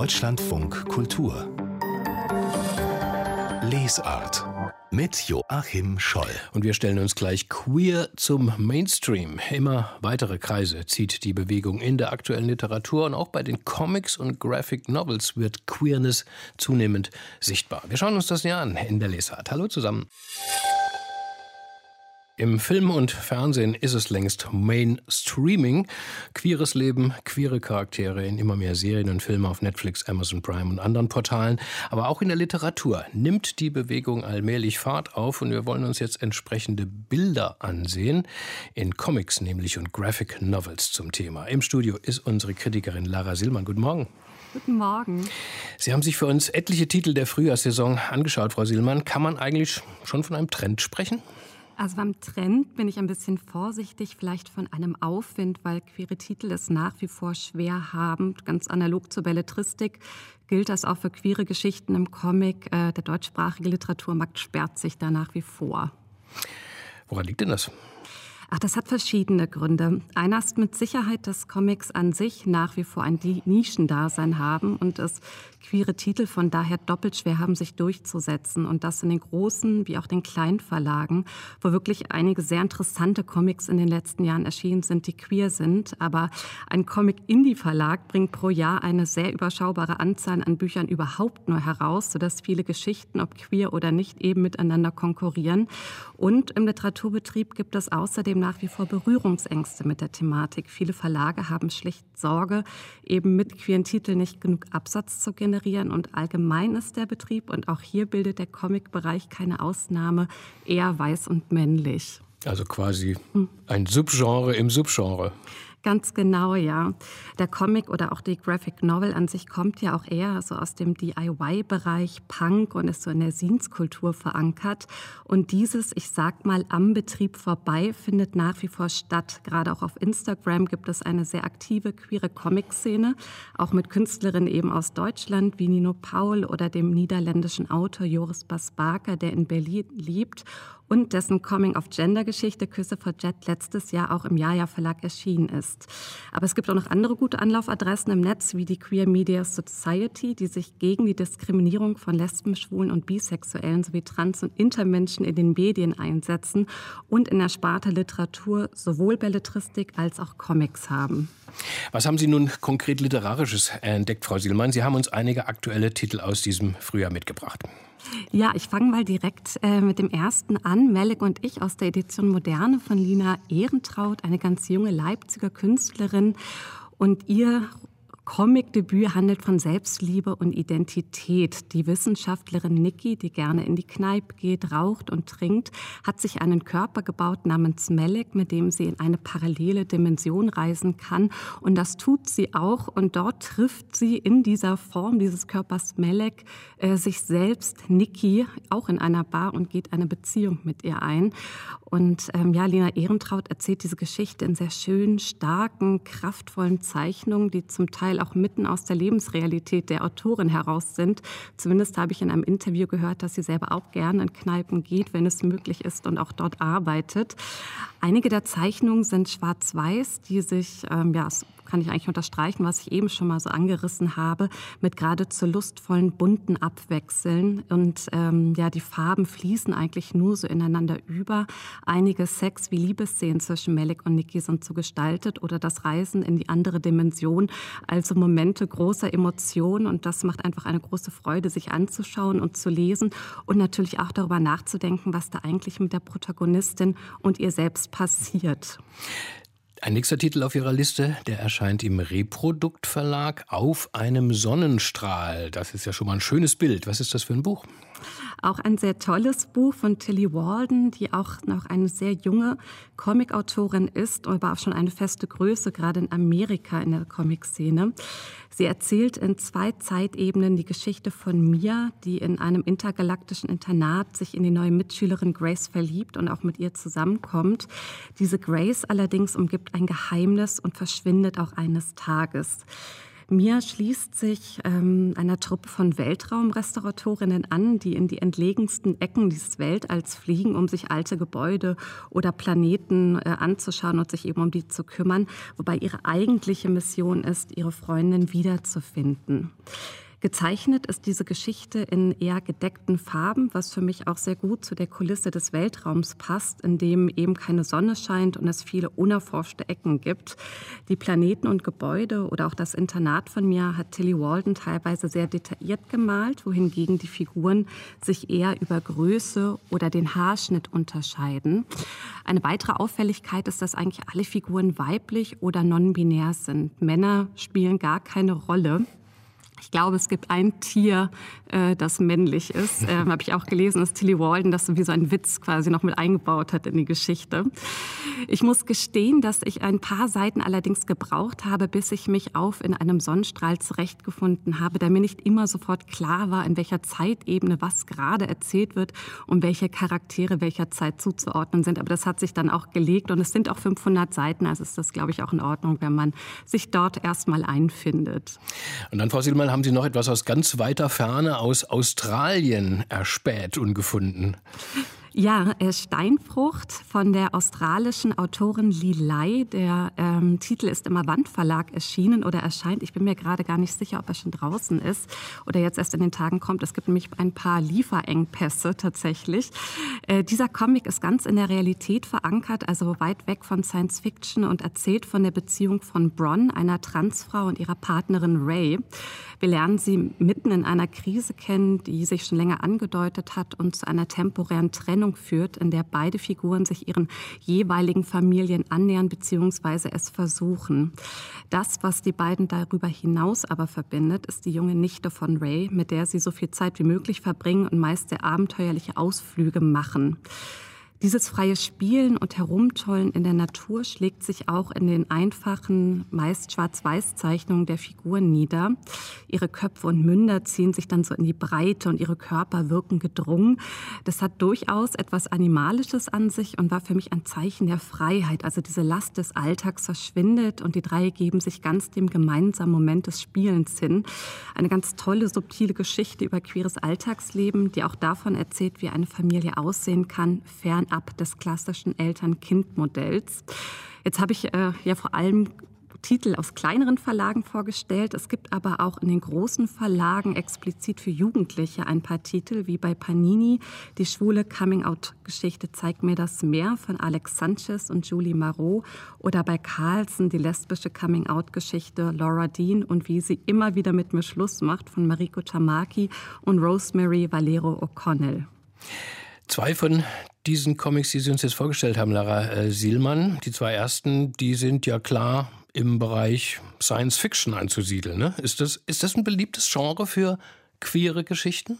Deutschlandfunk Kultur Lesart mit Joachim Scholl. Und wir stellen uns gleich queer zum Mainstream. Immer weitere Kreise zieht die Bewegung in der aktuellen Literatur und auch bei den Comics und Graphic Novels wird Queerness zunehmend sichtbar. Wir schauen uns das näher an in der Lesart. Hallo zusammen. Im Film und Fernsehen ist es längst Mainstreaming. Queeres Leben, queere Charaktere in immer mehr Serien und Filmen auf Netflix, Amazon Prime und anderen Portalen. Aber auch in der Literatur nimmt die Bewegung allmählich Fahrt auf und wir wollen uns jetzt entsprechende Bilder ansehen. In Comics nämlich und Graphic Novels zum Thema. Im Studio ist unsere Kritikerin Lara Sillmann. Guten Morgen. Guten Morgen. Sie haben sich für uns etliche Titel der Frühjahrssaison angeschaut, Frau Sillmann. Kann man eigentlich schon von einem Trend sprechen? Also beim Trend bin ich ein bisschen vorsichtig, vielleicht von einem Aufwind, weil queere Titel es nach wie vor schwer haben. Ganz analog zur Belletristik gilt das auch für queere Geschichten im Comic. Äh, der deutschsprachige Literaturmarkt sperrt sich da nach wie vor. Woran liegt denn das? Ach, das hat verschiedene Gründe. Einer ist mit Sicherheit, dass Comics an sich nach wie vor ein Nischendasein haben und es queere Titel von daher doppelt schwer haben, sich durchzusetzen. Und das in den großen wie auch den kleinen Verlagen, wo wirklich einige sehr interessante Comics in den letzten Jahren erschienen sind, die queer sind. Aber ein Comic-Indie-Verlag bringt pro Jahr eine sehr überschaubare Anzahl an Büchern überhaupt nur heraus, sodass viele Geschichten, ob queer oder nicht, eben miteinander konkurrieren. Und im Literaturbetrieb gibt es außerdem nach wie vor Berührungsängste mit der Thematik. Viele Verlage haben schlicht Sorge, eben mit queeren Titeln nicht genug Absatz zu generieren. Und allgemein ist der Betrieb, und auch hier bildet der Comic-Bereich keine Ausnahme, eher weiß und männlich. Also quasi ein Subgenre im Subgenre. Ganz genau, ja. Der Comic oder auch die Graphic Novel an sich kommt ja auch eher so aus dem DIY-Bereich Punk und ist so in der Scenes-Kultur verankert. Und dieses, ich sag mal, am Betrieb vorbei findet nach wie vor statt. Gerade auch auf Instagram gibt es eine sehr aktive queere Comic-Szene, auch mit Künstlerinnen eben aus Deutschland wie Nino Paul oder dem niederländischen Autor Joris Basbaker, der in Berlin lebt und dessen Coming-of-Gender-Geschichte Küsse for Jet letztes Jahr auch im Jaja Verlag erschienen ist. Aber es gibt auch noch andere gute Anlaufadressen im Netz, wie die Queer Media Society, die sich gegen die Diskriminierung von Lesben, Schwulen und Bisexuellen sowie Trans- und Intermenschen in den Medien einsetzen und in der Sparte Literatur sowohl Belletristik als auch Comics haben. Was haben Sie nun konkret Literarisches entdeckt, Frau Sielmann? Sie haben uns einige aktuelle Titel aus diesem Frühjahr mitgebracht. Ja, ich fange mal direkt äh, mit dem ersten an. Melek und ich aus der Edition Moderne von Lina Ehrentraut, eine ganz junge Leipziger Künstlerin. Und ihr Comicdebüt handelt von Selbstliebe und Identität. Die Wissenschaftlerin Niki, die gerne in die Kneipe geht, raucht und trinkt, hat sich einen Körper gebaut namens Melek, mit dem sie in eine parallele Dimension reisen kann. Und das tut sie auch. Und dort trifft sie in dieser Form dieses Körpers Melek äh, sich selbst, Niki, auch in einer Bar und geht eine Beziehung mit ihr ein. Und ähm, ja, Lena Ehrentraut erzählt diese Geschichte in sehr schönen, starken, kraftvollen Zeichnungen, die zum Teil auch mitten aus der Lebensrealität der Autorin heraus sind. Zumindest habe ich in einem Interview gehört, dass sie selber auch gerne in Kneipen geht, wenn es möglich ist und auch dort arbeitet. Einige der Zeichnungen sind schwarz-weiß, die sich ähm, ja, kann ich eigentlich unterstreichen, was ich eben schon mal so angerissen habe, mit geradezu lustvollen, bunten Abwechseln. Und ähm, ja, die Farben fließen eigentlich nur so ineinander über. Einige Sex- wie Liebesszenen zwischen Melek und Niki sind so gestaltet oder das Reisen in die andere Dimension. Also Momente großer Emotionen und das macht einfach eine große Freude, sich anzuschauen und zu lesen und natürlich auch darüber nachzudenken, was da eigentlich mit der Protagonistin und ihr selbst passiert. Ein nächster Titel auf Ihrer Liste, der erscheint im Reproduktverlag auf einem Sonnenstrahl. Das ist ja schon mal ein schönes Bild. Was ist das für ein Buch? Auch ein sehr tolles Buch von Tilly Walden, die auch noch eine sehr junge Comicautorin ist, aber auch schon eine feste Größe, gerade in Amerika in der Comic-Szene. Sie erzählt in zwei Zeitebenen die Geschichte von Mia, die in einem intergalaktischen Internat sich in die neue Mitschülerin Grace verliebt und auch mit ihr zusammenkommt. Diese Grace allerdings umgibt ein Geheimnis und verschwindet auch eines Tages. Mia schließt sich ähm, einer Truppe von Weltraumrestauratorinnen an, die in die entlegensten Ecken dieses Weltalls fliegen, um sich alte Gebäude oder Planeten äh, anzuschauen und sich eben um die zu kümmern, wobei ihre eigentliche Mission ist, ihre Freundin wiederzufinden. Gezeichnet ist diese Geschichte in eher gedeckten Farben, was für mich auch sehr gut zu der Kulisse des Weltraums passt, in dem eben keine Sonne scheint und es viele unerforschte Ecken gibt. Die Planeten und Gebäude oder auch das Internat von mir hat Tilly Walden teilweise sehr detailliert gemalt, wohingegen die Figuren sich eher über Größe oder den Haarschnitt unterscheiden. Eine weitere Auffälligkeit ist, dass eigentlich alle Figuren weiblich oder non-binär sind. Männer spielen gar keine Rolle. Ich glaube, es gibt ein Tier, äh, das männlich ist. Ähm, Habe ich auch gelesen, dass Tilly Walden das wie so ein Witz quasi noch mit eingebaut hat in die Geschichte. Ich muss gestehen, dass ich ein paar Seiten allerdings gebraucht habe, bis ich mich auf in einem Sonnenstrahl zurechtgefunden habe, da mir nicht immer sofort klar war, in welcher Zeitebene was gerade erzählt wird und welche Charaktere welcher Zeit zuzuordnen sind. Aber das hat sich dann auch gelegt und es sind auch 500 Seiten, also ist das, glaube ich, auch in Ordnung, wenn man sich dort erstmal einfindet. Und dann, Frau Sielmann, haben Sie noch etwas aus ganz weiter Ferne, aus Australien, erspäht und gefunden. Ja, äh, Steinfrucht von der australischen Autorin Li Lai. Der ähm, Titel ist im Wandverlag erschienen oder erscheint. Ich bin mir gerade gar nicht sicher, ob er schon draußen ist oder jetzt erst in den Tagen kommt. Es gibt nämlich ein paar Lieferengpässe tatsächlich. Äh, dieser Comic ist ganz in der Realität verankert, also weit weg von Science Fiction und erzählt von der Beziehung von Bron, einer Transfrau und ihrer Partnerin Ray. Wir lernen sie mitten in einer Krise kennen, die sich schon länger angedeutet hat und zu einer temporären Trennung Trennung führt, in der beide Figuren sich ihren jeweiligen Familien annähern bzw. es versuchen. Das, was die beiden darüber hinaus aber verbindet, ist die junge Nichte von Ray, mit der sie so viel Zeit wie möglich verbringen und meist sehr abenteuerliche Ausflüge machen. Dieses freie Spielen und Herumtollen in der Natur schlägt sich auch in den einfachen, meist Schwarz-Weiß-Zeichnungen der Figuren nieder. Ihre Köpfe und Münder ziehen sich dann so in die Breite und ihre Körper wirken gedrungen. Das hat durchaus etwas Animalisches an sich und war für mich ein Zeichen der Freiheit. Also diese Last des Alltags verschwindet und die drei geben sich ganz dem gemeinsamen Moment des Spielens hin. Eine ganz tolle, subtile Geschichte über queeres Alltagsleben, die auch davon erzählt, wie eine Familie aussehen kann, fern fernab des klassischen Eltern-Kind-Modells. Jetzt habe ich äh, ja vor allem Titel aus kleineren Verlagen vorgestellt. Es gibt aber auch in den großen Verlagen explizit für Jugendliche ein paar Titel, wie bei Panini die schwule Coming-out-Geschichte zeigt mir das mehr von Alex Sanchez und Julie Marot oder bei Carlsen die lesbische Coming-out-Geschichte Laura Dean und wie sie immer wieder mit mir Schluss macht von Mariko Tamaki und Rosemary Valero O'Connell. Zwei von diesen Comics, die Sie uns jetzt vorgestellt haben, Lara äh, Sielmann, die zwei ersten, die sind ja klar im Bereich Science Fiction anzusiedeln. Ne? Ist, das, ist das ein beliebtes Genre für queere Geschichten?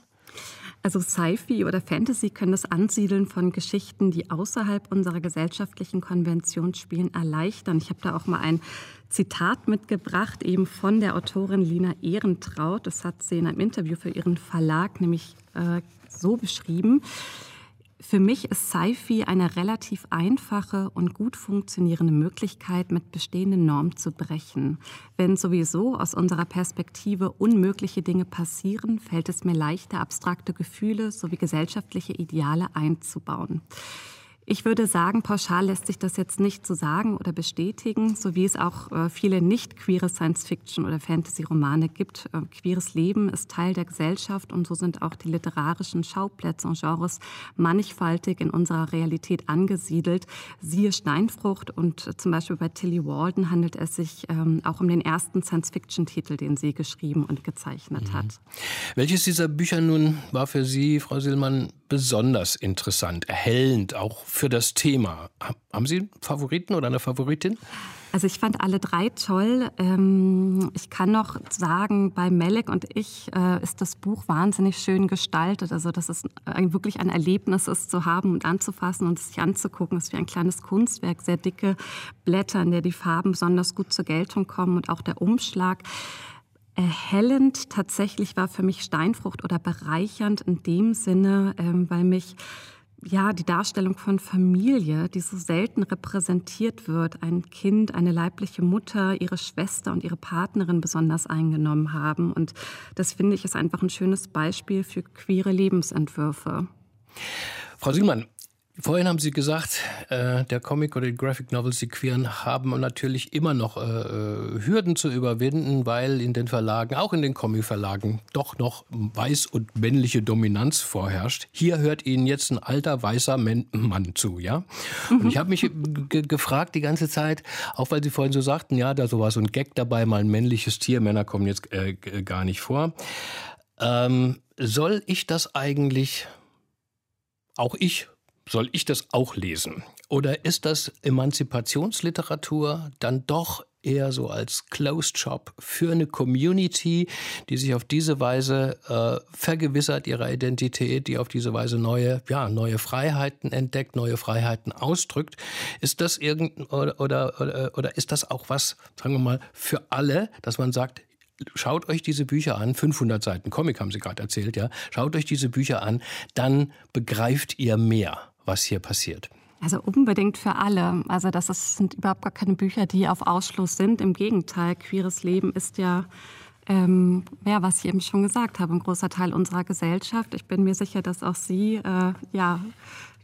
Also Sci-Fi oder Fantasy können das Ansiedeln von Geschichten, die außerhalb unserer gesellschaftlichen Konvention spielen, erleichtern. Ich habe da auch mal ein Zitat mitgebracht, eben von der Autorin Lina Ehrentraut. Das hat sie in einem Interview für ihren Verlag nämlich äh, so beschrieben. Für mich ist Sci-Fi eine relativ einfache und gut funktionierende Möglichkeit, mit bestehenden Normen zu brechen. Wenn sowieso aus unserer Perspektive unmögliche Dinge passieren, fällt es mir leichter, abstrakte Gefühle sowie gesellschaftliche Ideale einzubauen. Ich würde sagen, pauschal lässt sich das jetzt nicht so sagen oder bestätigen, so wie es auch äh, viele nicht queere Science-Fiction- oder Fantasy-Romane gibt. Äh, queeres Leben ist Teil der Gesellschaft und so sind auch die literarischen Schauplätze und Genres mannigfaltig in unserer Realität angesiedelt. Siehe Steinfrucht und zum Beispiel bei Tilly Walden handelt es sich ähm, auch um den ersten Science-Fiction-Titel, den sie geschrieben und gezeichnet mhm. hat. Welches dieser Bücher nun war für Sie, Frau Sillmann, besonders interessant, erhellend, auch für das Thema. Haben Sie einen Favoriten oder eine Favoritin? Also ich fand alle drei toll. Ähm, ich kann noch sagen, bei Melek und ich äh, ist das Buch wahnsinnig schön gestaltet. Also dass es wirklich ein Erlebnis ist zu haben und anzufassen und sich anzugucken. Es ist wie ein kleines Kunstwerk, sehr dicke Blätter, in der die Farben besonders gut zur Geltung kommen und auch der Umschlag. Erhellend tatsächlich war für mich Steinfrucht oder bereichernd in dem Sinne, ähm, weil mich ja, die Darstellung von Familie, die so selten repräsentiert wird. Ein Kind, eine leibliche Mutter, ihre Schwester und ihre Partnerin besonders eingenommen haben. Und das finde ich ist einfach ein schönes Beispiel für queere Lebensentwürfe. Frau Sielmann, Vorhin haben Sie gesagt, äh, der Comic oder die Graphic Novels, die Queeren, haben natürlich immer noch äh, äh, Hürden zu überwinden, weil in den Verlagen, auch in den Comic-Verlagen, doch noch weiß und männliche Dominanz vorherrscht. Hier hört Ihnen jetzt ein alter weißer Mann zu, ja? Und ich habe mich gefragt die ganze Zeit, auch weil Sie vorhin so sagten, ja, da so war so ein Gag dabei, mal ein männliches Tier, Männer kommen jetzt äh, gar nicht vor. Ähm, soll ich das eigentlich, auch ich soll ich das auch lesen? Oder ist das Emanzipationsliteratur dann doch eher so als Closed Shop für eine Community, die sich auf diese Weise äh, vergewissert ihrer Identität, die auf diese Weise neue, ja, neue Freiheiten entdeckt, neue Freiheiten ausdrückt. Ist das irgend oder, oder, oder, oder ist das auch was, sagen wir mal, für alle, dass man sagt, schaut euch diese Bücher an, 500 Seiten Comic haben Sie gerade erzählt, ja, schaut euch diese Bücher an, dann begreift ihr mehr was hier passiert? Also unbedingt für alle. Also das ist, sind überhaupt gar keine Bücher, die auf Ausschluss sind. Im Gegenteil, queeres Leben ist ja, ähm, ja, was ich eben schon gesagt habe, ein großer Teil unserer Gesellschaft. Ich bin mir sicher, dass auch Sie, äh, ja,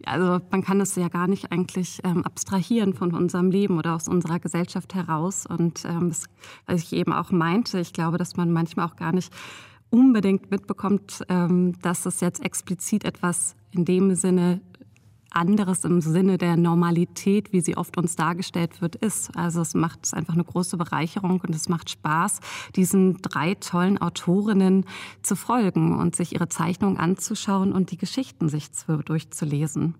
also man kann es ja gar nicht eigentlich ähm, abstrahieren von unserem Leben oder aus unserer Gesellschaft heraus. Und ähm, das, was ich eben auch meinte, ich glaube, dass man manchmal auch gar nicht unbedingt mitbekommt, ähm, dass es jetzt explizit etwas in dem Sinne anderes im Sinne der Normalität, wie sie oft uns dargestellt wird, ist. Also es macht es einfach eine große Bereicherung und es macht Spaß, diesen drei tollen Autorinnen zu folgen und sich ihre Zeichnungen anzuschauen und die Geschichten sich durchzulesen.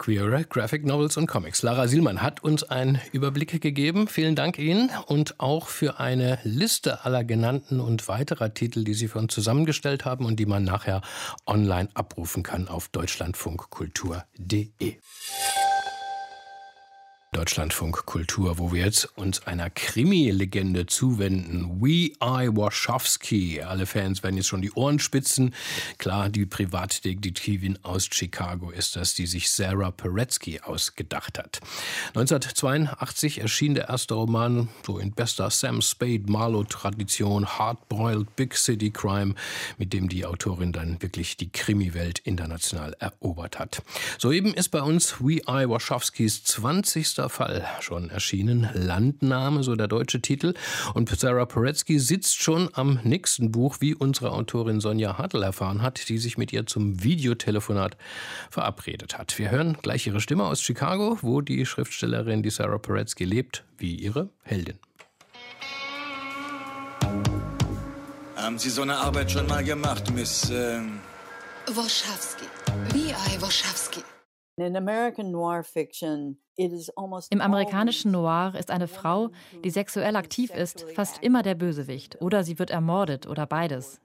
Queere Graphic Novels und Comics. Lara Sielmann hat uns einen Überblick gegeben. Vielen Dank Ihnen und auch für eine Liste aller genannten und weiterer Titel, die Sie für uns zusammengestellt haben und die man nachher online abrufen kann auf deutschlandfunkkultur.de. Deutschlandfunk Kultur, wo wir jetzt uns einer Krimi-Legende zuwenden. We I Wachowski. Alle Fans werden jetzt schon die Ohren spitzen. Klar, die Privatdetektivin aus Chicago ist das, die sich Sarah Paretsky ausgedacht hat. 1982 erschien der erste Roman, so in bester Sam Spade Marlowe-Tradition, Hardboiled Big City Crime, mit dem die Autorin dann wirklich die Krimi-Welt international erobert hat. Soeben ist bei uns We I Wachowskis 20 erster Fall schon erschienen. Landnahme, so der deutsche Titel. Und Sarah Poretsky sitzt schon am nächsten Buch, wie unsere Autorin Sonja Hartl erfahren hat, die sich mit ihr zum Videotelefonat verabredet hat. Wir hören gleich ihre Stimme aus Chicago, wo die Schriftstellerin, die Sarah Poretsky lebt, wie ihre Heldin. Haben Sie so eine Arbeit schon mal gemacht, Miss... Äh Warschawski. Wie I Warschawski. Im amerikanischen Noir ist eine Frau, die sexuell aktiv ist, fast immer der Bösewicht oder sie wird ermordet oder beides.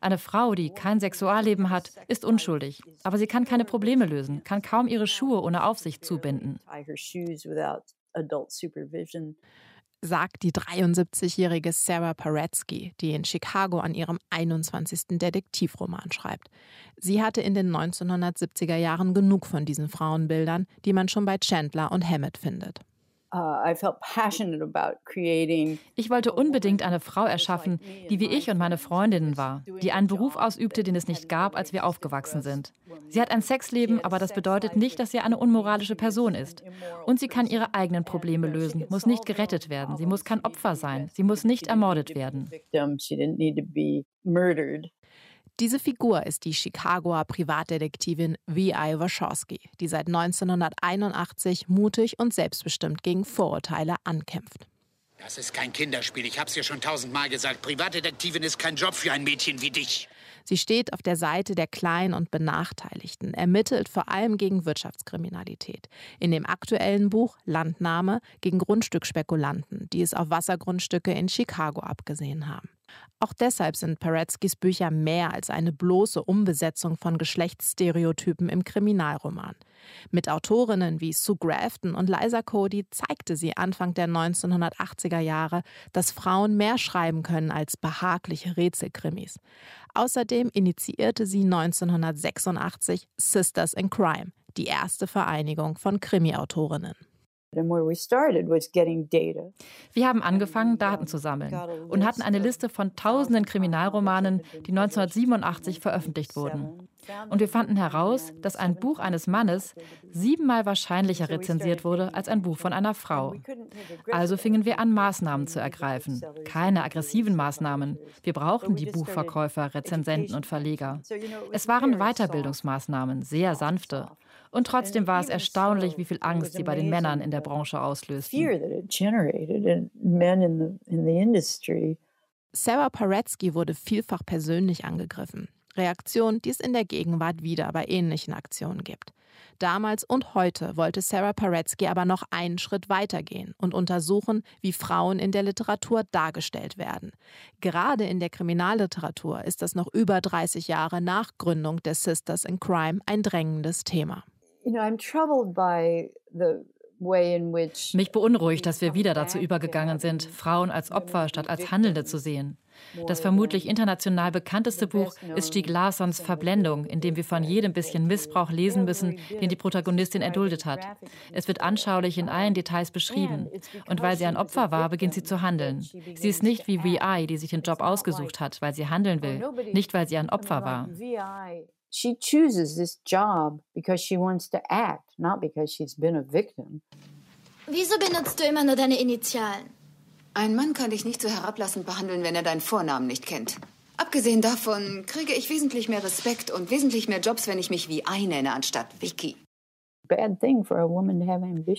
Eine Frau, die kein Sexualleben hat, ist unschuldig, aber sie kann keine Probleme lösen, kann kaum ihre Schuhe ohne Aufsicht zubinden sagt die 73-jährige Sarah Paretsky, die in Chicago an ihrem 21. Detektivroman schreibt. Sie hatte in den 1970er Jahren genug von diesen Frauenbildern, die man schon bei Chandler und Hammett findet. Uh, ich wollte unbedingt eine Frau erschaffen, die wie ich und meine Freundinnen war, die einen Beruf ausübte, den es nicht gab, als wir aufgewachsen sind. Sie hat ein Sexleben, aber das bedeutet nicht, dass sie eine unmoralische Person ist. Und sie kann ihre eigenen Probleme lösen, muss nicht gerettet werden, sie muss kein Opfer sein, sie muss nicht ermordet werden. Diese Figur ist die Chicagoer Privatdetektivin V.I. Wachowski, die seit 1981 mutig und selbstbestimmt gegen Vorurteile ankämpft. Das ist kein Kinderspiel. Ich hab's dir schon tausendmal gesagt. Privatdetektivin ist kein Job für ein Mädchen wie dich. Sie steht auf der Seite der Kleinen und Benachteiligten, ermittelt vor allem gegen Wirtschaftskriminalität. In dem aktuellen Buch Landnahme gegen Grundstückspekulanten, die es auf Wassergrundstücke in Chicago abgesehen haben. Auch deshalb sind Paretskis Bücher mehr als eine bloße Umbesetzung von Geschlechtsstereotypen im Kriminalroman. Mit Autorinnen wie Sue Grafton und Liza Cody zeigte sie Anfang der 1980er Jahre, dass Frauen mehr schreiben können als behagliche Rätselkrimis. Außerdem initiierte sie 1986 Sisters in Crime, die erste Vereinigung von Krimiautorinnen. Wir haben angefangen, Daten zu sammeln und hatten eine Liste von tausenden Kriminalromanen, die 1987 veröffentlicht wurden. Und wir fanden heraus, dass ein Buch eines Mannes siebenmal wahrscheinlicher rezensiert wurde als ein Buch von einer Frau. Also fingen wir an, Maßnahmen zu ergreifen. Keine aggressiven Maßnahmen. Wir brauchten die Buchverkäufer, Rezensenten und Verleger. Es waren Weiterbildungsmaßnahmen, sehr sanfte. Und trotzdem war es erstaunlich, wie viel Angst sie bei den Männern in der Branche auslösten. Sarah Paretsky wurde vielfach persönlich angegriffen. Reaktion, die es in der Gegenwart wieder bei ähnlichen Aktionen gibt. Damals und heute wollte Sarah Paretsky aber noch einen Schritt weitergehen und untersuchen, wie Frauen in der Literatur dargestellt werden. Gerade in der Kriminalliteratur ist das noch über 30 Jahre nach Gründung der Sisters in Crime ein drängendes Thema. Mich beunruhigt, dass wir wieder dazu übergegangen sind, Frauen als Opfer statt als Handelnde zu sehen. Das vermutlich international bekannteste Buch ist Stieg Larssons Verblendung, in dem wir von jedem bisschen Missbrauch lesen müssen, den die Protagonistin erduldet hat. Es wird anschaulich in allen Details beschrieben. Und weil sie ein Opfer war, beginnt sie zu handeln. Sie ist nicht wie VI, die sich den Job ausgesucht hat, weil sie handeln will, nicht weil sie ein Opfer war. She chooses this job because she wants to act, not because she's been a victim. Wieso benutzt du immer nur deine Initialen? Ein Mann kann dich nicht so herablassend behandeln, wenn er deinen Vornamen nicht kennt. Abgesehen davon kriege ich wesentlich mehr Respekt und wesentlich mehr Jobs, wenn ich mich wie I nenne, anstatt Vicky.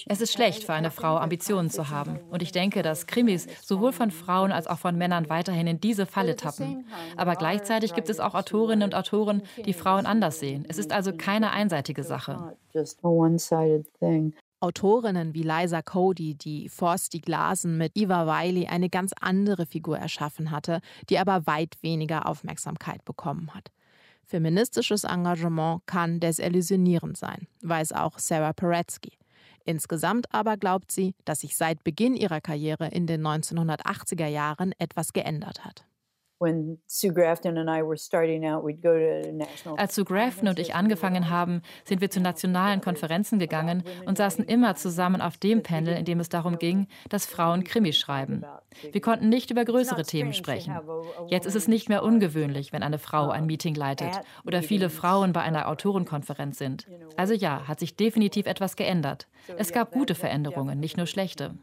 Es ist schlecht für eine Frau, Ambitionen zu haben. Und ich denke, dass Krimis sowohl von Frauen als auch von Männern weiterhin in diese Falle tappen. Aber gleichzeitig gibt es auch Autorinnen und Autoren, die Frauen anders sehen. Es ist also keine einseitige Sache. Autorinnen wie Liza Cody, die Forsti Glasen mit Eva Wiley eine ganz andere Figur erschaffen hatte, die aber weit weniger Aufmerksamkeit bekommen hat. Feministisches Engagement kann desillusionierend sein, weiß auch Sarah Paretsky. Insgesamt aber glaubt sie, dass sich seit Beginn ihrer Karriere in den 1980er Jahren etwas geändert hat. Als Sue Grafton und ich angefangen haben, sind wir zu nationalen Konferenzen gegangen und saßen immer zusammen auf dem Panel, in dem es darum ging, dass Frauen Krimi schreiben. Wir konnten nicht über größere Themen sprechen. Jetzt ist es nicht mehr ungewöhnlich, wenn eine Frau ein Meeting leitet oder viele Frauen bei einer Autorenkonferenz sind. Also ja, hat sich definitiv etwas geändert. Es gab gute Veränderungen, nicht nur schlechte.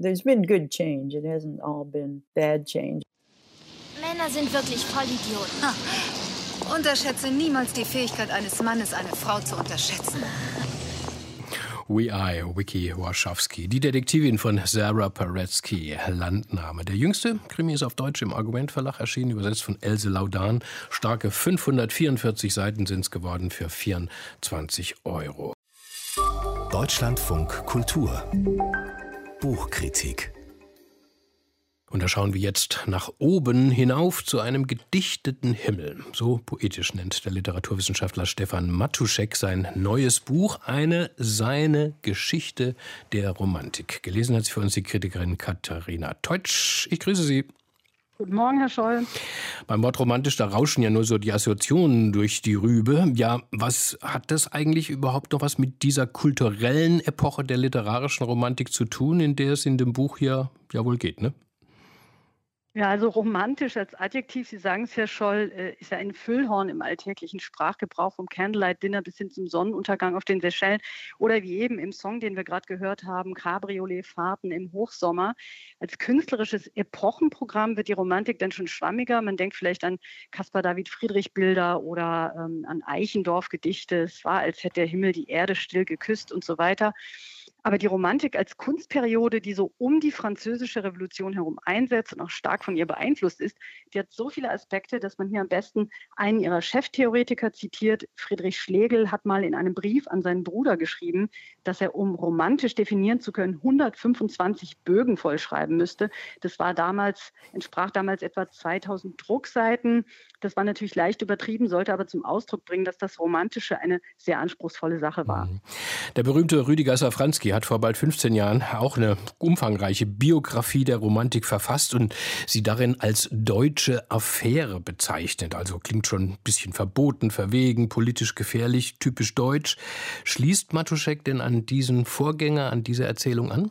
There's been good change. It hasn't all been bad change. Männer sind wirklich Vollidioten. Ha. Unterschätze niemals die Fähigkeit eines Mannes, eine Frau zu unterschätzen. We I, Vicky Warschawski, die Detektivin von Sarah Paretsky, Landnahme. Der jüngste Krimi ist auf Deutsch im Argumentverlag erschienen, übersetzt von Else Laudan. Starke 544 Seiten sind es geworden für 24 Euro. Deutschlandfunk Kultur Buchkritik und da schauen wir jetzt nach oben hinauf zu einem gedichteten Himmel. So poetisch nennt der Literaturwissenschaftler Stefan Matuschek sein neues Buch Eine seine Geschichte der Romantik. Gelesen hat sie für uns die Kritikerin Katharina Teutsch. Ich grüße Sie. Guten Morgen, Herr Scholl. Beim Wort romantisch, da rauschen ja nur so die Assoziationen durch die Rübe. Ja, was hat das eigentlich überhaupt noch was mit dieser kulturellen Epoche der literarischen Romantik zu tun, in der es in dem Buch hier ja wohl geht, ne? Ja, also romantisch als Adjektiv, Sie sagen es, Herr Scholl, äh, ist ja ein Füllhorn im alltäglichen Sprachgebrauch vom Candlelight Dinner bis hin zum Sonnenuntergang auf den Seychellen oder wie eben im Song, den wir gerade gehört haben, Cabriolet-Fahrten im Hochsommer. Als künstlerisches Epochenprogramm wird die Romantik dann schon schwammiger. Man denkt vielleicht an Caspar David Friedrich Bilder oder ähm, an Eichendorff Gedichte. Es war, als hätte der Himmel die Erde still geküsst und so weiter. Aber die Romantik als Kunstperiode, die so um die französische Revolution herum einsetzt und auch stark von ihr beeinflusst ist, die hat so viele Aspekte, dass man hier am besten einen ihrer Cheftheoretiker zitiert. Friedrich Schlegel hat mal in einem Brief an seinen Bruder geschrieben, dass er, um romantisch definieren zu können, 125 Bögen vollschreiben müsste. Das war damals, entsprach damals etwa 2000 Druckseiten. Das war natürlich leicht übertrieben, sollte aber zum Ausdruck bringen, dass das Romantische eine sehr anspruchsvolle Sache war. Mhm. Der berühmte Rüdiger Safranski hat vor bald 15 Jahren auch eine umfangreiche Biografie der Romantik verfasst und sie darin als deutsche Affäre bezeichnet. Also klingt schon ein bisschen verboten, verwegen, politisch gefährlich, typisch deutsch. Schließt Matuschek denn an diesen Vorgänger, an diese Erzählung an?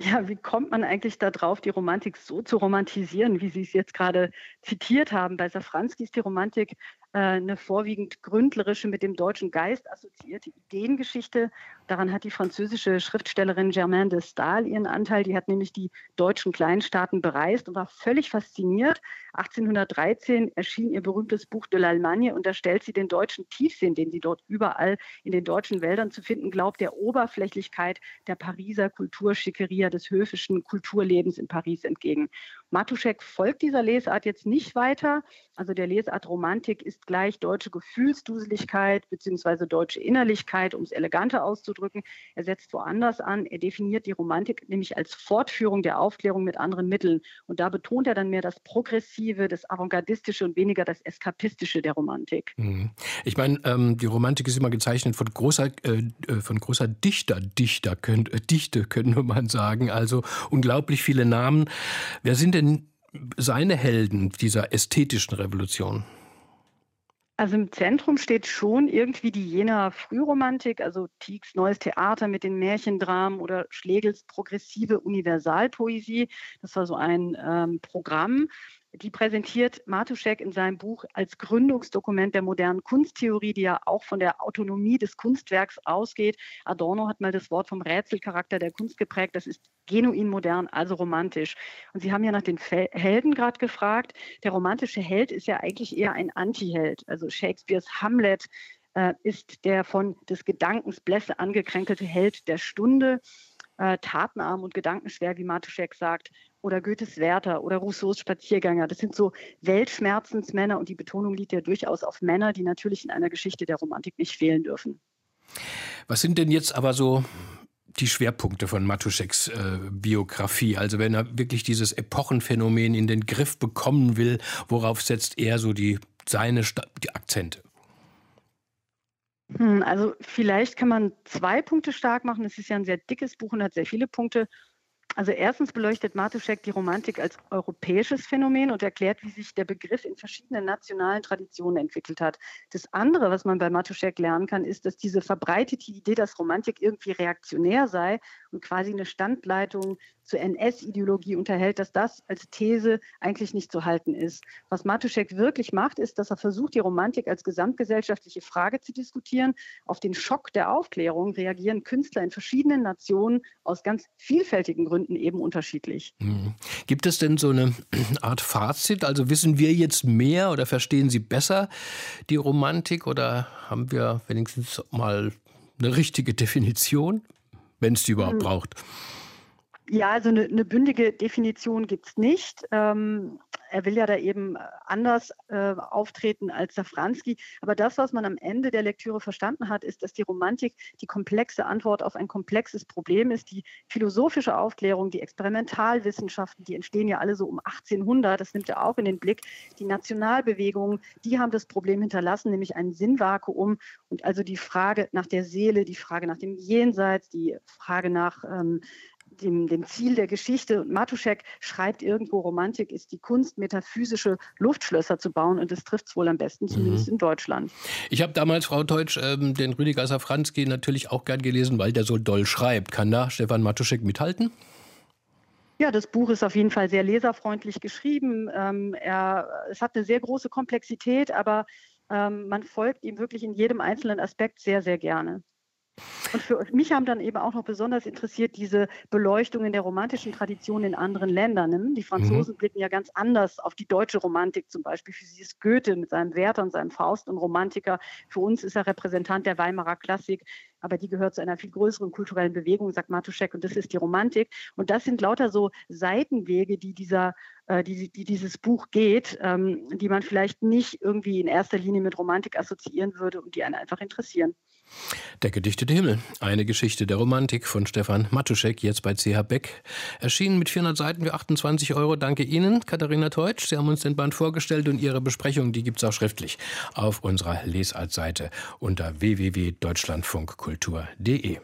Ja, wie kommt man eigentlich darauf, die Romantik so zu romantisieren, wie Sie es jetzt gerade zitiert haben? Bei Safranski ist die Romantik eine vorwiegend gründlerische, mit dem deutschen Geist assoziierte Ideengeschichte. Daran hat die französische Schriftstellerin Germaine de Stael ihren Anteil. Die hat nämlich die deutschen Kleinstaaten bereist und war völlig fasziniert. 1813 erschien ihr berühmtes Buch de l'Allemagne und da stellt sie den deutschen Tiefsinn, den sie dort überall in den deutschen Wäldern zu finden glaubt, der Oberflächlichkeit der Pariser Kulturschickeria, des höfischen Kulturlebens in Paris entgegen. Matuschek folgt dieser Lesart jetzt nicht weiter. Also der Lesart Romantik ist gleich deutsche Gefühlsduseligkeit bzw. deutsche Innerlichkeit, um es eleganter auszudrücken. Er setzt woanders an. Er definiert die Romantik nämlich als Fortführung der Aufklärung mit anderen Mitteln. Und da betont er dann mehr das Progressive, das Avantgardistische und weniger das Eskapistische der Romantik. Mhm. Ich meine, ähm, die Romantik ist immer gezeichnet von großer, äh, äh von großer Dichter, Dichter, könnt, äh, Dichte, könnte man sagen. Also unglaublich viele Namen. Wer sind denn seine Helden dieser ästhetischen Revolution? Also im Zentrum steht schon irgendwie die Jenaer Frühromantik, also Tiegs neues Theater mit den Märchendramen oder Schlegels progressive Universalpoesie. Das war so ein ähm, Programm. Die präsentiert Matuschek in seinem Buch als Gründungsdokument der modernen Kunsttheorie, die ja auch von der Autonomie des Kunstwerks ausgeht. Adorno hat mal das Wort vom Rätselcharakter der Kunst geprägt. Das ist genuin modern, also romantisch. Und Sie haben ja nach den Helden gerade gefragt. Der romantische Held ist ja eigentlich eher ein Antiheld. Also Shakespeares Hamlet äh, ist der von des Gedankens Blässe angekränkelte Held der Stunde. Äh, tatenarm und gedankenschwer, wie Matuschek sagt oder Goethes Werther oder Rousseaus Spaziergänger. Das sind so Weltschmerzensmänner und die Betonung liegt ja durchaus auf Männer, die natürlich in einer Geschichte der Romantik nicht fehlen dürfen. Was sind denn jetzt aber so die Schwerpunkte von Matuscheks äh, Biografie? Also wenn er wirklich dieses Epochenphänomen in den Griff bekommen will, worauf setzt er so die, seine die Akzente? Hm, also vielleicht kann man zwei Punkte stark machen. Es ist ja ein sehr dickes Buch und hat sehr viele Punkte. Also erstens beleuchtet Matuschek die Romantik als europäisches Phänomen und erklärt, wie sich der Begriff in verschiedenen nationalen Traditionen entwickelt hat. Das andere, was man bei Matuschek lernen kann, ist, dass diese verbreitete Idee, dass Romantik irgendwie reaktionär sei und quasi eine Standleitung zur NS-Ideologie unterhält, dass das als These eigentlich nicht zu halten ist. Was Matuschek wirklich macht, ist, dass er versucht, die Romantik als gesamtgesellschaftliche Frage zu diskutieren. Auf den Schock der Aufklärung reagieren Künstler in verschiedenen Nationen aus ganz vielfältigen Gründen eben unterschiedlich. Mhm. Gibt es denn so eine Art Fazit? Also wissen wir jetzt mehr oder verstehen Sie besser die Romantik oder haben wir wenigstens mal eine richtige Definition, wenn es die überhaupt mhm. braucht? Ja, also eine, eine bündige Definition gibt es nicht. Ähm, er will ja da eben anders äh, auftreten als Safranski. Aber das, was man am Ende der Lektüre verstanden hat, ist, dass die Romantik die komplexe Antwort auf ein komplexes Problem ist. Die philosophische Aufklärung, die Experimentalwissenschaften, die entstehen ja alle so um 1800, das nimmt er auch in den Blick. Die Nationalbewegungen, die haben das Problem hinterlassen, nämlich ein Sinnvakuum. Und also die Frage nach der Seele, die Frage nach dem Jenseits, die Frage nach ähm, dem, dem Ziel der Geschichte. Und Matuschek schreibt irgendwo, Romantik ist die Kunst, metaphysische Luftschlösser zu bauen. Und das trifft es wohl am besten, zumindest mhm. in Deutschland. Ich habe damals, Frau Teutsch, ähm, den Rüdiger Safranski natürlich auch gern gelesen, weil der so doll schreibt. Kann da Stefan Matuschek mithalten? Ja, das Buch ist auf jeden Fall sehr leserfreundlich geschrieben. Ähm, er, es hat eine sehr große Komplexität, aber ähm, man folgt ihm wirklich in jedem einzelnen Aspekt sehr, sehr gerne. Und für mich haben dann eben auch noch besonders interessiert diese Beleuchtungen der romantischen Tradition in anderen Ländern. Ne? Die Franzosen mhm. blicken ja ganz anders auf die deutsche Romantik zum Beispiel. Für sie ist Goethe mit seinem Werther und seinem Faust und Romantiker. Für uns ist er Repräsentant der Weimarer Klassik. aber die gehört zu einer viel größeren kulturellen Bewegung, sagt Matuschek, und das ist die Romantik. Und das sind lauter so Seitenwege, die dieser äh, die, die, dieses Buch geht, ähm, die man vielleicht nicht irgendwie in erster Linie mit Romantik assoziieren würde und die einen einfach interessieren. Der gedichtete Himmel, eine Geschichte der Romantik von Stefan Matuschek, jetzt bei CH Beck. Erschienen mit 400 Seiten für 28 Euro. Danke Ihnen, Katharina Teutsch. Sie haben uns den Band vorgestellt und Ihre Besprechung, die gibt es auch schriftlich auf unserer Lesartseite unter www.deutschlandfunkkultur.de.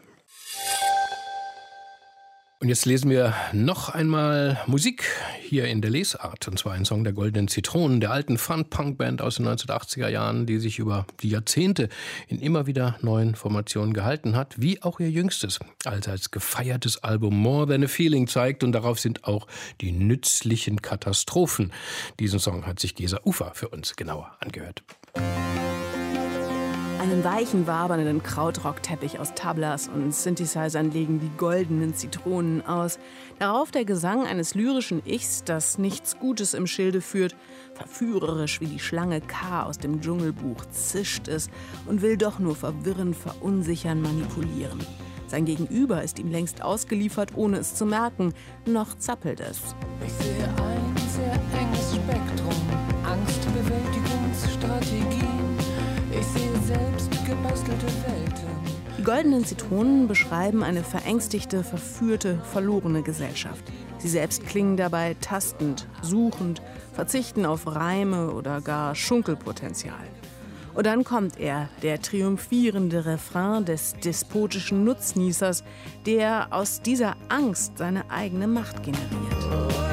Und jetzt lesen wir noch einmal Musik hier in der Lesart. Und zwar ein Song der Goldenen Zitronen, der alten Fun-Punk-Band aus den 1980er Jahren, die sich über die Jahrzehnte in immer wieder neuen Formationen gehalten hat, wie auch ihr jüngstes, als als gefeiertes Album More Than a Feeling zeigt. Und darauf sind auch die nützlichen Katastrophen. Diesen Song hat sich Gesa Ufer für uns genauer angehört. Weichen, wabernden Krautrockteppich aus Tablas und Synthesizern legen die goldenen Zitronen aus. Darauf der Gesang eines lyrischen Ichs, das nichts Gutes im Schilde führt. Verführerisch wie die Schlange K aus dem Dschungelbuch zischt es und will doch nur verwirren, verunsichern, manipulieren. Sein Gegenüber ist ihm längst ausgeliefert, ohne es zu merken. Noch zappelt es. Ich sehe ein sehr enges Spektrum, Angstbewältigungsstrategien. Ich sehe selbst gebastelte Welten. Die goldenen Zitronen beschreiben eine verängstigte, verführte, verlorene Gesellschaft. Sie selbst klingen dabei tastend, suchend, verzichten auf Reime oder gar Schunkelpotenzial. Und dann kommt er, der triumphierende Refrain des despotischen Nutznießers, der aus dieser Angst seine eigene Macht generiert.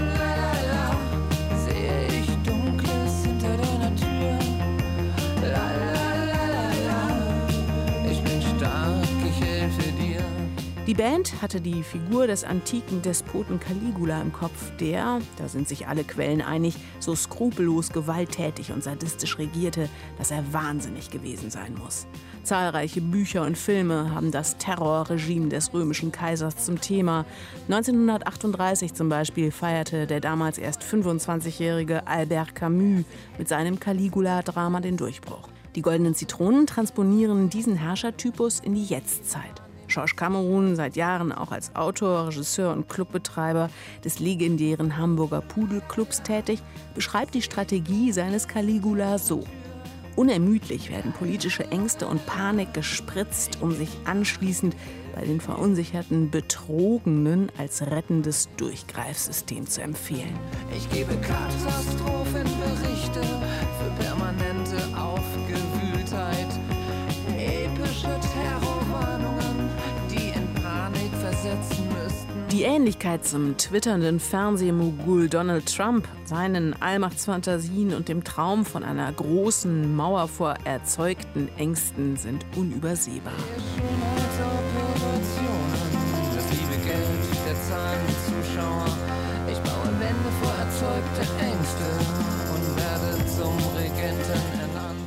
Die Band hatte die Figur des antiken Despoten Caligula im Kopf, der, da sind sich alle Quellen einig, so skrupellos gewalttätig und sadistisch regierte, dass er wahnsinnig gewesen sein muss. Zahlreiche Bücher und Filme haben das Terrorregime des römischen Kaisers zum Thema. 1938 zum Beispiel feierte der damals erst 25-jährige Albert Camus mit seinem Caligula-Drama den Durchbruch. Die goldenen Zitronen transponieren diesen Herrschertypus in die Jetztzeit. George Cameron, seit Jahren auch als Autor, Regisseur und Clubbetreiber des legendären Hamburger Pudelclubs tätig, beschreibt die Strategie seines Caligula so. Unermüdlich werden politische Ängste und Panik gespritzt, um sich anschließend bei den verunsicherten Betrogenen als rettendes Durchgreifsystem zu empfehlen. Ich gebe Katastrophenberichte für permanente Die Ähnlichkeit zum twitternden Fernsehmogul Donald Trump, seinen Allmachtsfantasien und dem Traum von einer großen Mauer vor erzeugten Ängsten sind unübersehbar. Ich baue Wände vor erzeugte Ängste und werde zum Regenten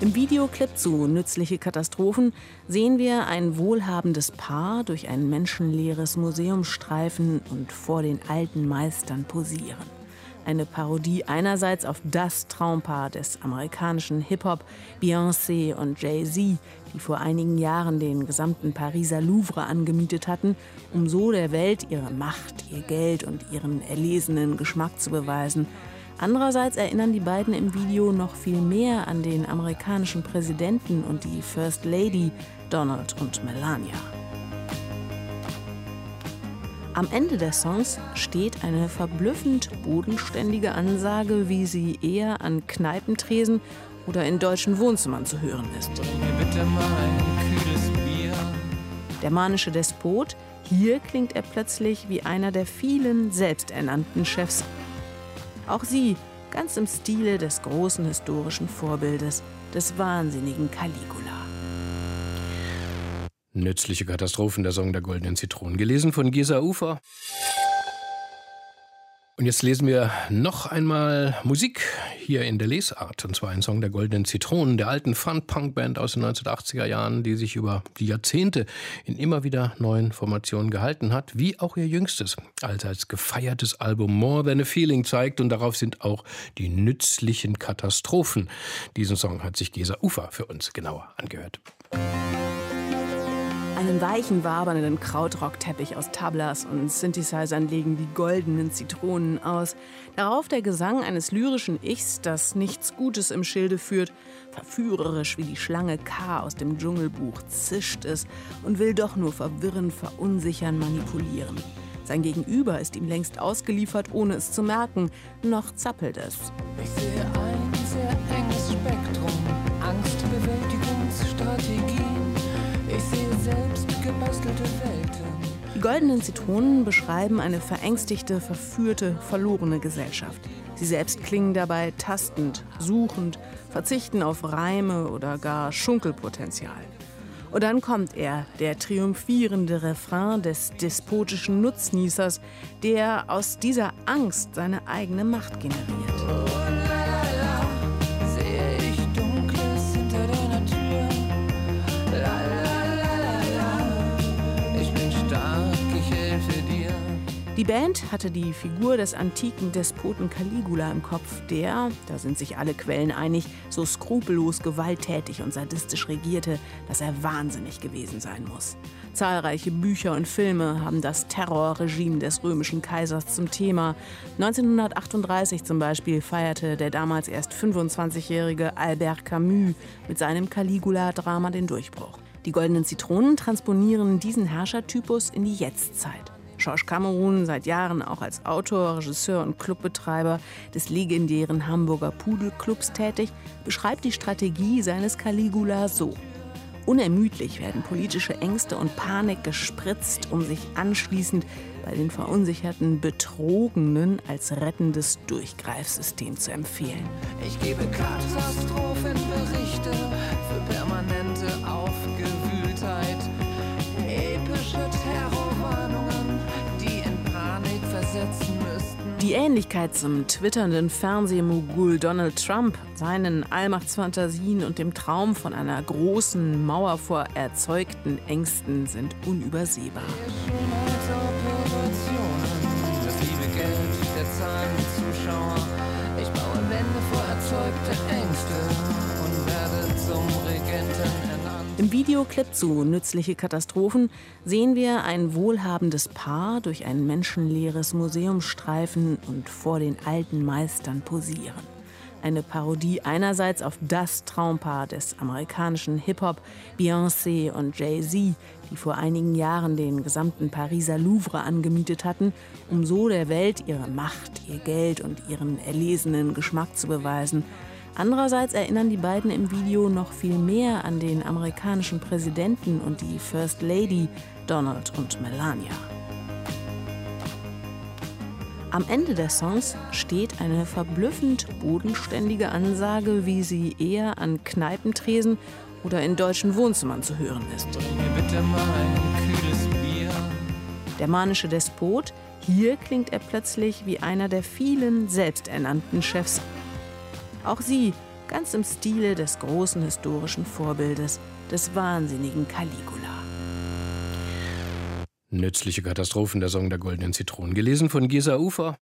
im Videoclip zu Nützliche Katastrophen sehen wir ein wohlhabendes Paar durch ein menschenleeres Museum streifen und vor den alten Meistern posieren. Eine Parodie einerseits auf das Traumpaar des amerikanischen Hip-Hop, Beyoncé und Jay-Z, die vor einigen Jahren den gesamten Pariser Louvre angemietet hatten, um so der Welt ihre Macht, ihr Geld und ihren erlesenen Geschmack zu beweisen – Andererseits erinnern die beiden im Video noch viel mehr an den amerikanischen Präsidenten und die First Lady Donald und Melania. Am Ende des Songs steht eine verblüffend bodenständige Ansage, wie sie eher an Kneipentresen oder in deutschen Wohnzimmern zu hören ist. Der manische Despot, hier klingt er plötzlich wie einer der vielen selbsternannten Chefs auch sie ganz im Stile des großen historischen Vorbildes des wahnsinnigen Caligula. Nützliche Katastrophen, der Song der goldenen Zitronen, gelesen von Gesa Ufer. Und jetzt lesen wir noch einmal Musik hier in der Lesart. Und zwar ein Song der Goldenen Zitronen, der alten Fun-Punk-Band aus den 1980er Jahren, die sich über die Jahrzehnte in immer wieder neuen Formationen gehalten hat, wie auch ihr jüngstes, als gefeiertes Album More Than a Feeling zeigt. Und darauf sind auch die nützlichen Katastrophen. Diesen Song hat sich Gesa Ufer für uns genauer angehört. Einen weichen, wabernden Krautrockteppich aus Tablas und Synthesizern legen die goldenen Zitronen aus. Darauf der Gesang eines lyrischen Ichs, das nichts Gutes im Schilde führt. Verführerisch wie die Schlange K aus dem Dschungelbuch zischt es und will doch nur verwirren, verunsichern, manipulieren. Sein Gegenüber ist ihm längst ausgeliefert, ohne es zu merken. Noch zappelt es. Ich sehe ein goldenen Zitronen beschreiben eine verängstigte, verführte, verlorene Gesellschaft. Sie selbst klingen dabei tastend, suchend, verzichten auf Reime oder gar Schunkelpotenzial. Und dann kommt er, der triumphierende Refrain des despotischen Nutznießers, der aus dieser Angst seine eigene Macht generiert. Die Band hatte die Figur des antiken Despoten Caligula im Kopf, der, da sind sich alle Quellen einig, so skrupellos gewalttätig und sadistisch regierte, dass er wahnsinnig gewesen sein muss. Zahlreiche Bücher und Filme haben das Terrorregime des römischen Kaisers zum Thema. 1938 zum Beispiel feierte der damals erst 25-jährige Albert Camus mit seinem Caligula-Drama den Durchbruch. Die goldenen Zitronen transponieren diesen Herrschertypus in die Jetztzeit. George Cameron, seit Jahren auch als Autor, Regisseur und Clubbetreiber des legendären Hamburger Pudelclubs tätig, beschreibt die Strategie seines Caligula so. Unermüdlich werden politische Ängste und Panik gespritzt, um sich anschließend bei den verunsicherten Betrogenen als rettendes Durchgreifsystem zu empfehlen. Ich gebe Katastrophenberichte für permanente Aufgewühltheit, Die Ähnlichkeit zum twitternden Fernsehmogul Donald Trump, seinen Allmachtsfantasien und dem Traum von einer großen Mauer vor erzeugten Ängsten sind unübersehbar. Im Videoclip zu Nützliche Katastrophen sehen wir ein wohlhabendes Paar durch ein menschenleeres Museum streifen und vor den alten Meistern posieren. Eine Parodie einerseits auf das Traumpaar des amerikanischen Hip-Hop, Beyoncé und Jay-Z, die vor einigen Jahren den gesamten Pariser Louvre angemietet hatten, um so der Welt ihre Macht, ihr Geld und ihren erlesenen Geschmack zu beweisen – Andererseits erinnern die beiden im Video noch viel mehr an den amerikanischen Präsidenten und die First Lady Donald und Melania. Am Ende des Songs steht eine verblüffend bodenständige Ansage, wie sie eher an Kneipentresen oder in deutschen Wohnzimmern zu hören ist. Der manische Despot, hier klingt er plötzlich wie einer der vielen selbsternannten Chefs auch sie ganz im Stile des großen historischen Vorbildes, des wahnsinnigen Caligula. Nützliche Katastrophen, der Song der goldenen Zitronen, gelesen von Gesa Ufer.